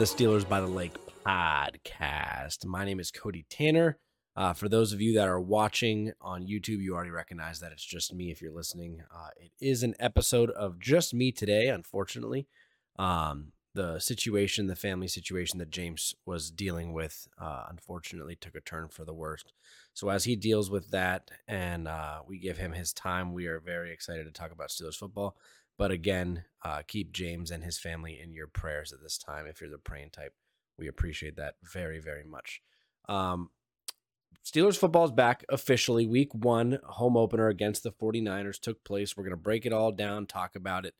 The Steelers by the Lake podcast. My name is Cody Tanner. Uh, for those of you that are watching on YouTube, you already recognize that it's just me. If you're listening, uh, it is an episode of just me today, unfortunately. Um, the situation, the family situation that James was dealing with, uh, unfortunately took a turn for the worst. So, as he deals with that and uh, we give him his time, we are very excited to talk about Steelers football. But again, uh, keep James and his family in your prayers at this time. If you're the praying type, we appreciate that very, very much. Um, Steelers football is back officially. Week one home opener against the 49ers took place. We're going to break it all down, talk about it.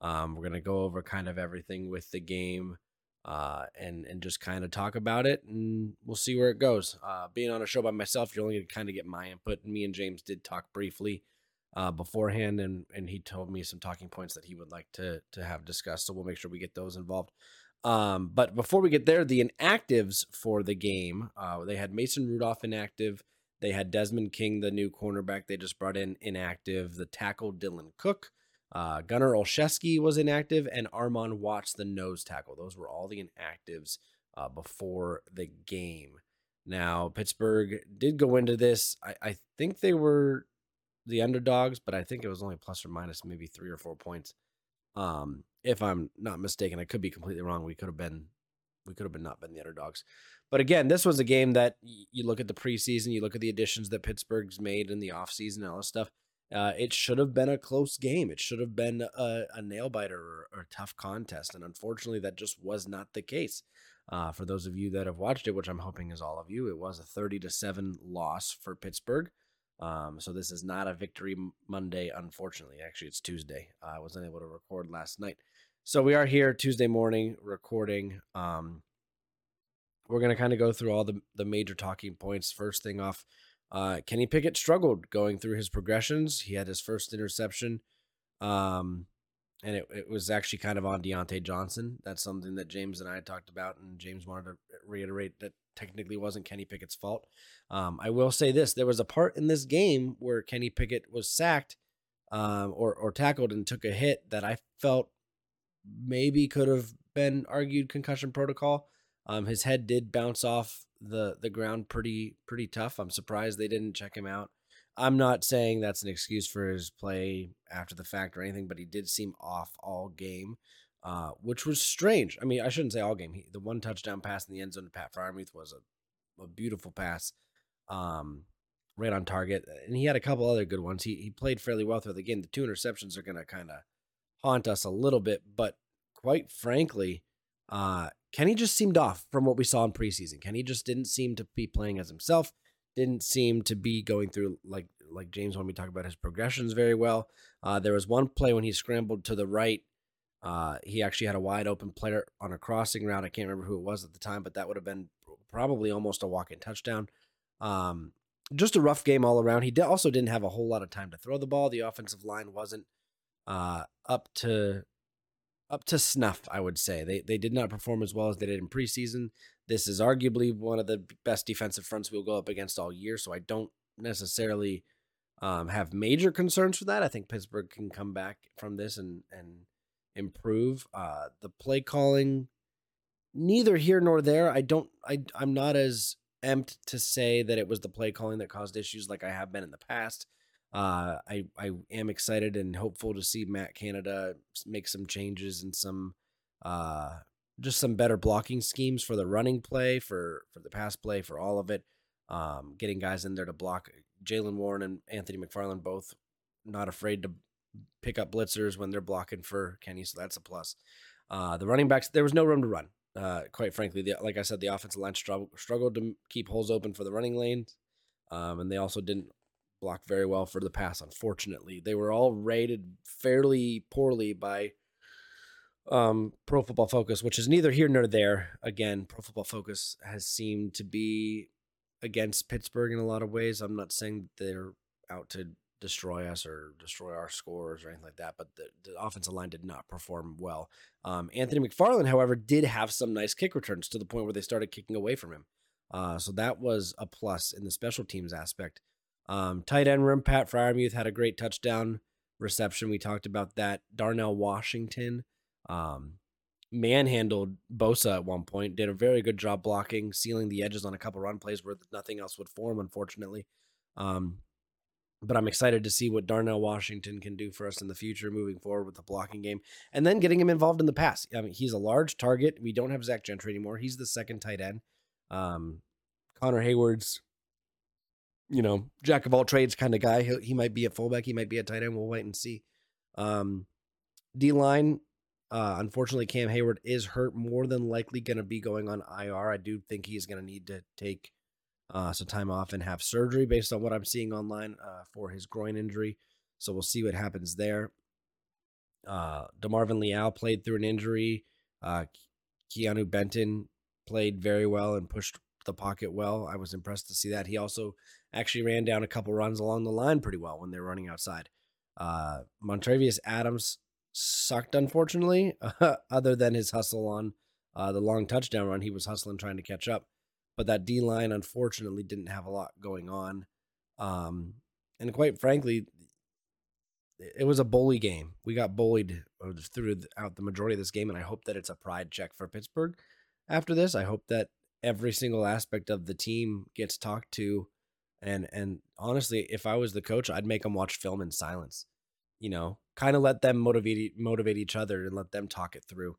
Um, we're going to go over kind of everything with the game uh, and, and just kind of talk about it, and we'll see where it goes. Uh, being on a show by myself, you're only going to kind of get my input. Me and James did talk briefly uh, beforehand, and and he told me some talking points that he would like to to have discussed. So we'll make sure we get those involved. Um, but before we get there, the inactives for the game, uh, they had Mason Rudolph inactive. They had Desmond King, the new cornerback they just brought in, inactive. The tackle Dylan Cook, uh, Gunnar Olszewski was inactive, and Armon Watts, the nose tackle. Those were all the inactives uh, before the game. Now Pittsburgh did go into this. I, I think they were the underdogs, but I think it was only plus or minus maybe three or four points. Um, if I'm not mistaken, I could be completely wrong. We could have been, we could have been not been the underdogs. But again, this was a game that you look at the preseason, you look at the additions that Pittsburgh's made in the offseason and all this stuff. Uh, it should have been a close game. It should have been a, a nail biter or, or, a tough contest. And unfortunately, that just was not the case. Uh, for those of you that have watched it, which I'm hoping is all of you, it was a 30 to 7 loss for Pittsburgh. Um, so this is not a victory Monday, unfortunately. Actually, it's Tuesday. I wasn't able to record last night. So we are here Tuesday morning recording. Um, we're going to kind of go through all the, the major talking points. First thing off, uh, Kenny Pickett struggled going through his progressions. He had his first interception. Um, and it, it was actually kind of on Diontae Johnson. That's something that James and I talked about, and James wanted to reiterate that technically wasn't Kenny Pickett's fault. Um, I will say this: there was a part in this game where Kenny Pickett was sacked um, or or tackled and took a hit that I felt maybe could have been argued concussion protocol. Um, his head did bounce off the the ground pretty pretty tough. I'm surprised they didn't check him out. I'm not saying that's an excuse for his play after the fact or anything, but he did seem off all game, uh, which was strange. I mean, I shouldn't say all game. He, the one touchdown pass in the end zone to Pat Freiermuth was a, a beautiful pass, um, right on target, and he had a couple other good ones. He he played fairly well through the game. The two interceptions are going to kind of haunt us a little bit, but quite frankly, uh, Kenny just seemed off from what we saw in preseason. Kenny just didn't seem to be playing as himself didn't seem to be going through like like James when we talk about his progressions very well. Uh, there was one play when he scrambled to the right. Uh, he actually had a wide open player on a crossing route. I can't remember who it was at the time, but that would have been probably almost a walk-in touchdown. Um, just a rough game all around. He also didn't have a whole lot of time to throw the ball. The offensive line wasn't uh, up to up to snuff, I would say. They they did not perform as well as they did in preseason. This is arguably one of the best defensive fronts we'll go up against all year, so I don't necessarily um, have major concerns for that. I think Pittsburgh can come back from this and and improve. Uh, the play calling, neither here nor there. I don't. I I'm not as amped to say that it was the play calling that caused issues like I have been in the past. Uh, I I am excited and hopeful to see Matt Canada make some changes and some uh, just some better blocking schemes for the running play, for for the pass play, for all of it. Um, getting guys in there to block. Jaylen Warren and Anthony McFarland both not afraid to pick up blitzers when they're blocking for Kenny, so that's a plus. Uh, the running backs, there was no room to run. Uh, quite frankly, the, like I said, the offensive line struggled, struggled to keep holes open for the running lanes, um, and they also didn't block very well for the pass, unfortunately. They were all rated fairly poorly by um, Pro Football Focus, which is neither here nor there. Again, Pro Football Focus has seemed to be against Pittsburgh in a lot of ways. I'm not saying they're out to destroy us or destroy our scores or anything like that, but the, the offensive line did not perform well. Um, Anthony McFarland, however, did have some nice kick returns to the point where they started kicking away from him. Uh, so that was a plus in the special teams aspect. Um, tight end room, Pat Freiermuth had a great touchdown reception. We talked about that. Darnell Washington, um, manhandled Bosa at one point. Did a very good job blocking, sealing the edges on a couple run plays where nothing else would form, unfortunately. Um, but I'm excited to see what Darnell Washington can do for us in the future, moving forward with the blocking game, and then getting him involved in the pass. I mean, he's a large target. We don't have Zach Gentry anymore. He's the second tight end. Um, Connor Heyward's, you know, jack of all trades kind of guy. He, he might be a fullback. He might be a tight end. We'll wait and see. Um, D line, uh, unfortunately, Cam Heyward is hurt. More than likely going to be going on IR. I do think he's going to need to take uh, some time off and have surgery based on what I'm seeing online uh, for his groin injury. So we'll see what happens there. Uh, DeMarvin Leal played through an injury. Uh, Keanu Benton played very well and pushed the pocket well. I was impressed to see that. He also actually ran down a couple runs along the line pretty well when they were running outside. Uh, Montravius Adams sucked, unfortunately, other than his hustle on uh, the long touchdown run. He was hustling, trying to catch up but that D line unfortunately didn't have a lot going on. Um, and quite frankly, it was a bully game. We got bullied uh, throughout the majority of this game, and I hope that it's a pride check for Pittsburgh. After this, I hope that every single aspect of the team gets talked to, and and honestly, if I was the coach, I'd make them watch film in silence. You know, kind of let them motivate motivate each other and let them talk it through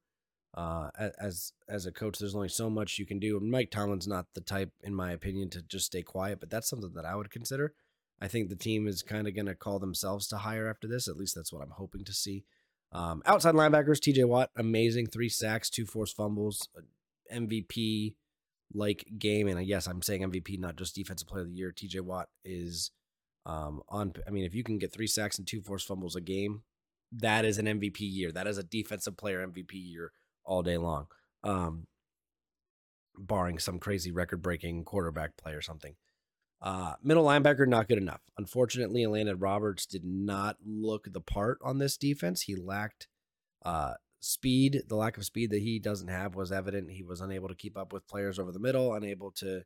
uh, as as a coach, there's only so much you can do. And Mike Tomlin's not the type, in my opinion, to just stay quiet, but that's something that I would consider. I think the team is kind of going to call themselves to hire after this. At least that's what I'm hoping to see. Um, outside linebackers, TJ Watt, amazing, three sacks, two forced fumbles, MVP like game. And yes, I'm saying MVP, not just defensive player of the year. TJ Watt is um, on. I mean, if you can get three sacks and two forced fumbles a game, that is an MVP year. That is a defensive player MVP year all day long, um, barring some crazy record breaking quarterback play or something. Uh, middle linebacker, not good enough. Unfortunately, Elandon Roberts did not look the part on this defense. He lacked uh, speed. The lack of speed that he doesn't have was evident. He was unable to keep up with players over the middle, unable to,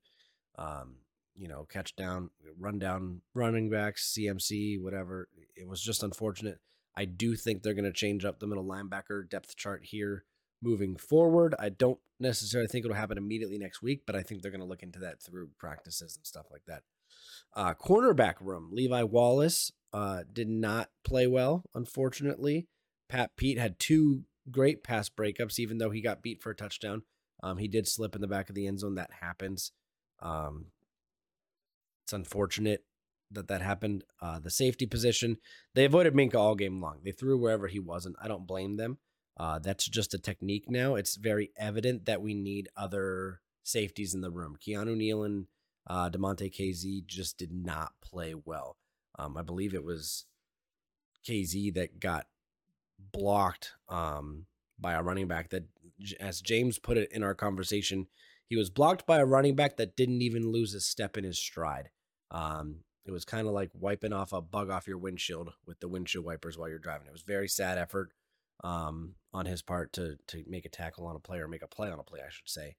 um, you know, catch down, run down running backs, CMC, whatever. It was just unfortunate. I do think they're going to change up the middle linebacker depth chart here moving forward. I don't necessarily think it'll happen immediately next week, but I think they're going to look into that through practices and stuff like that. Uh, cornerback room, Levi Wallace uh, did not play well, unfortunately. Pat Pete had two great pass breakups, even though he got beat for a touchdown. Um, he did slip in the back of the end zone. That happens. Um, it's unfortunate that that happened. Uh, the safety position, they avoided Minkah all game long. They threw wherever he wasn't. I don't blame them. Uh, that's just a technique now. It's very evident that we need other safeties in the room. Keanu Neal and uh, Damontae Kazee just did not play well. Um, I believe it was Kazee that got blocked um, by a running back that, as James put it in our conversation, he was blocked by a running back that didn't even lose a step in his stride. Um, it was kind of like wiping off a bug off your windshield with the windshield wipers while you're driving. It was very sad effort um, on his part to to make a tackle on a play or make a play on a play, I should say.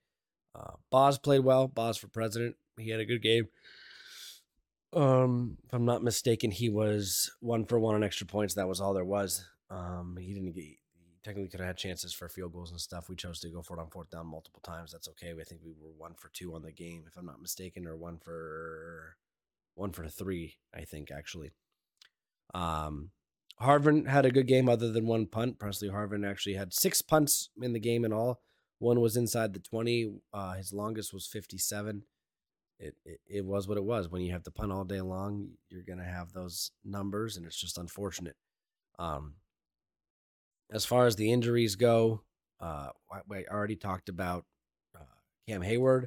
Uh, Boz played well. Boz for president. He had a good game. Um, if I'm not mistaken, he was one for one on extra points. That was all there was. Um, he didn't get. He technically could have had chances for field goals and stuff. We chose to go for it on fourth down multiple times. That's okay. I think we were one for two on the game, if I'm not mistaken, or one for one for three. I think actually. Um, Harvin had a good game other than one punt. Pressley Harvin actually had six punts in the game in all. One was inside the 20. Uh, his longest was 57. It, it, it was what it was. When you have to punt all day long, you're going to have those numbers, and it's just unfortunate. Um, as far as the injuries go, uh, I, I already talked about uh, Cam Heyward.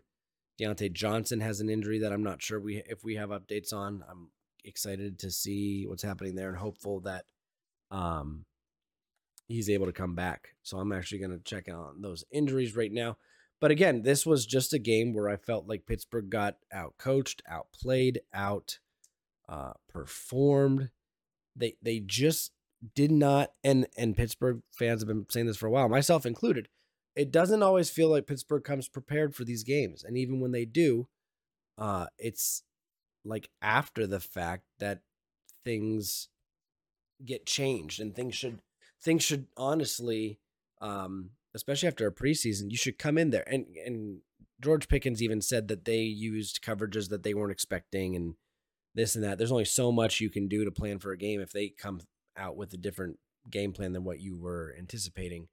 Diontae Johnson has an injury that I'm not sure we if we have updates on. I'm excited to see what's happening there and hopeful that um, he's able to come back. So I'm actually going to check on those injuries right now. But again, this was just a game where I felt like Pittsburgh got out coached, outplayed, out uh, performed. They they just did not and and Pittsburgh fans have been saying this for a while, myself included. It doesn't always feel like Pittsburgh comes prepared for these games, and even when they do, uh, it's like after the fact that things get changed and things should things should honestly um especially after a preseason, you should come in there. And and George Pickens even said that they used coverages that they weren't expecting and this and that. There's only so much you can do to plan for a game if they come out with a different game plan than what you were anticipating.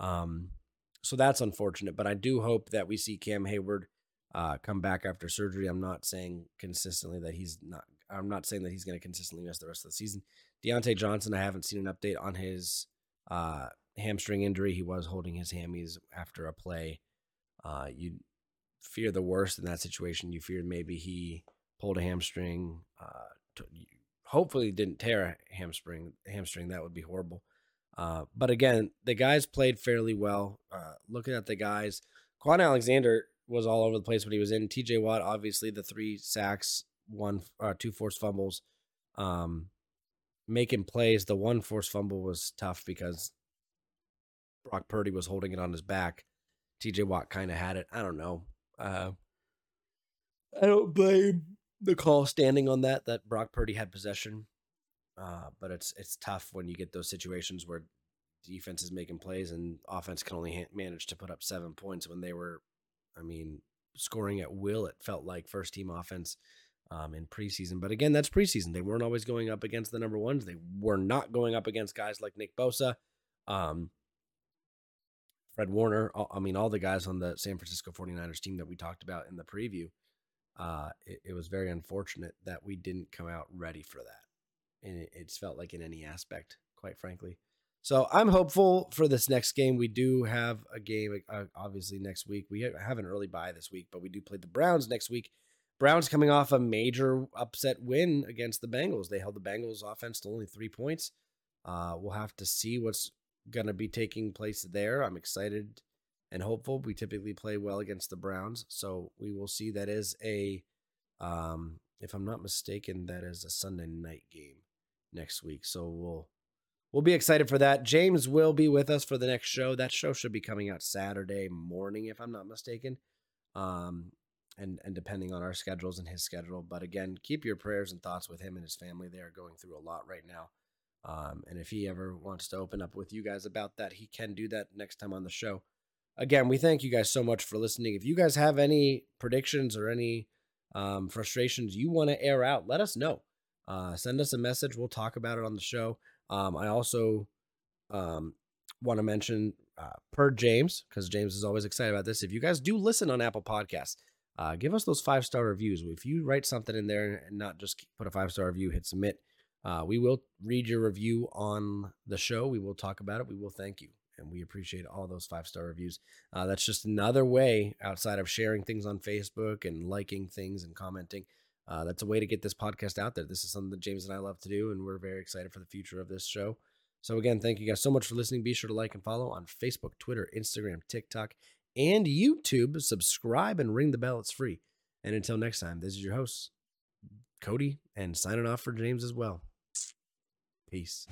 Um, so that's unfortunate. But I do hope that we see Cam Heyward uh, come back after surgery. I'm not saying consistently that he's not. I'm not saying that he's going to consistently miss the rest of the season. Diontae Johnson, I haven't seen an update on his uh, hamstring injury. He was holding his hammies after a play. Uh, you fear the worst in that situation. You fear maybe he pulled a hamstring. Uh, t- hopefully, didn't tear a hamstring. Hamstring that would be horrible. Uh, but again, the guys played fairly well. Uh, looking at the guys, Kwon Alexander was all over the place when he was in. T.J. Watt, obviously, the three sacks, one, uh, two forced fumbles, um, making plays. The one forced fumble was tough because Brock Purdy was holding it on his back. T.J. Watt kind of had it. I don't know. Uh, I don't blame the call standing on that. That Brock Purdy had possession. Uh, but it's it's tough when you get those situations where defense is making plays and offense can only ha- manage to put up seven points when they were, I mean, scoring at will. It felt like first team offense um, in preseason. But again, that's preseason. They weren't always going up against the number ones. They were not going up against guys like Nick Bosa, um, Fred Warner. I mean, all the guys on the San Francisco 49ers team that we talked about in the preview. Uh, it, it was very unfortunate that we didn't come out ready for that and it's felt like in any aspect, quite frankly. So I'm hopeful for this next game. We do have a game, uh, obviously next week. We have an early bye this week, but we do play the Browns next week. Browns coming off a major upset win against the Bengals. They held the Bengals offense to only three points. Uh, we'll have to see what's going to be taking place there. I'm excited and hopeful. We typically play well against the Browns, so we will see. That is a, um, if I'm not mistaken, that is a Sunday night game next week. So we'll we'll be excited for that. James will be with us for the next show. That show should be coming out Saturday morning, if I'm not mistaken. Um, and and depending on our schedules and his schedule. But again, keep your prayers and thoughts with him and his family. They are going through a lot right now. Um, and if he ever wants to open up with you guys about that, he can do that next time on the show. Again, we thank you guys so much for listening. If you guys have any predictions or any um, frustrations you want to air out, let us know uh, send us a message. We'll talk about it on the show. Um, I also um, want to mention uh, per James, because James is always excited about this. If you guys do listen on Apple Podcasts, uh, give us those five star reviews. If you write something in there and not just put a five star review, hit submit. Uh, we will read your review on the show. We will talk about it. We will thank you. And we appreciate all those five star reviews. Uh, that's just another way outside of sharing things on Facebook and liking things and commenting uh, that's a way to get this podcast out there. This is something that James and I love to do, and we're very excited for the future of this show. So, again, thank you guys so much for listening. Be sure to like and follow on Facebook, Twitter, Instagram, TikTok, and YouTube. Subscribe and ring the bell. It's free. And until next time, this is your host, Cody, and signing off for James as well. Peace.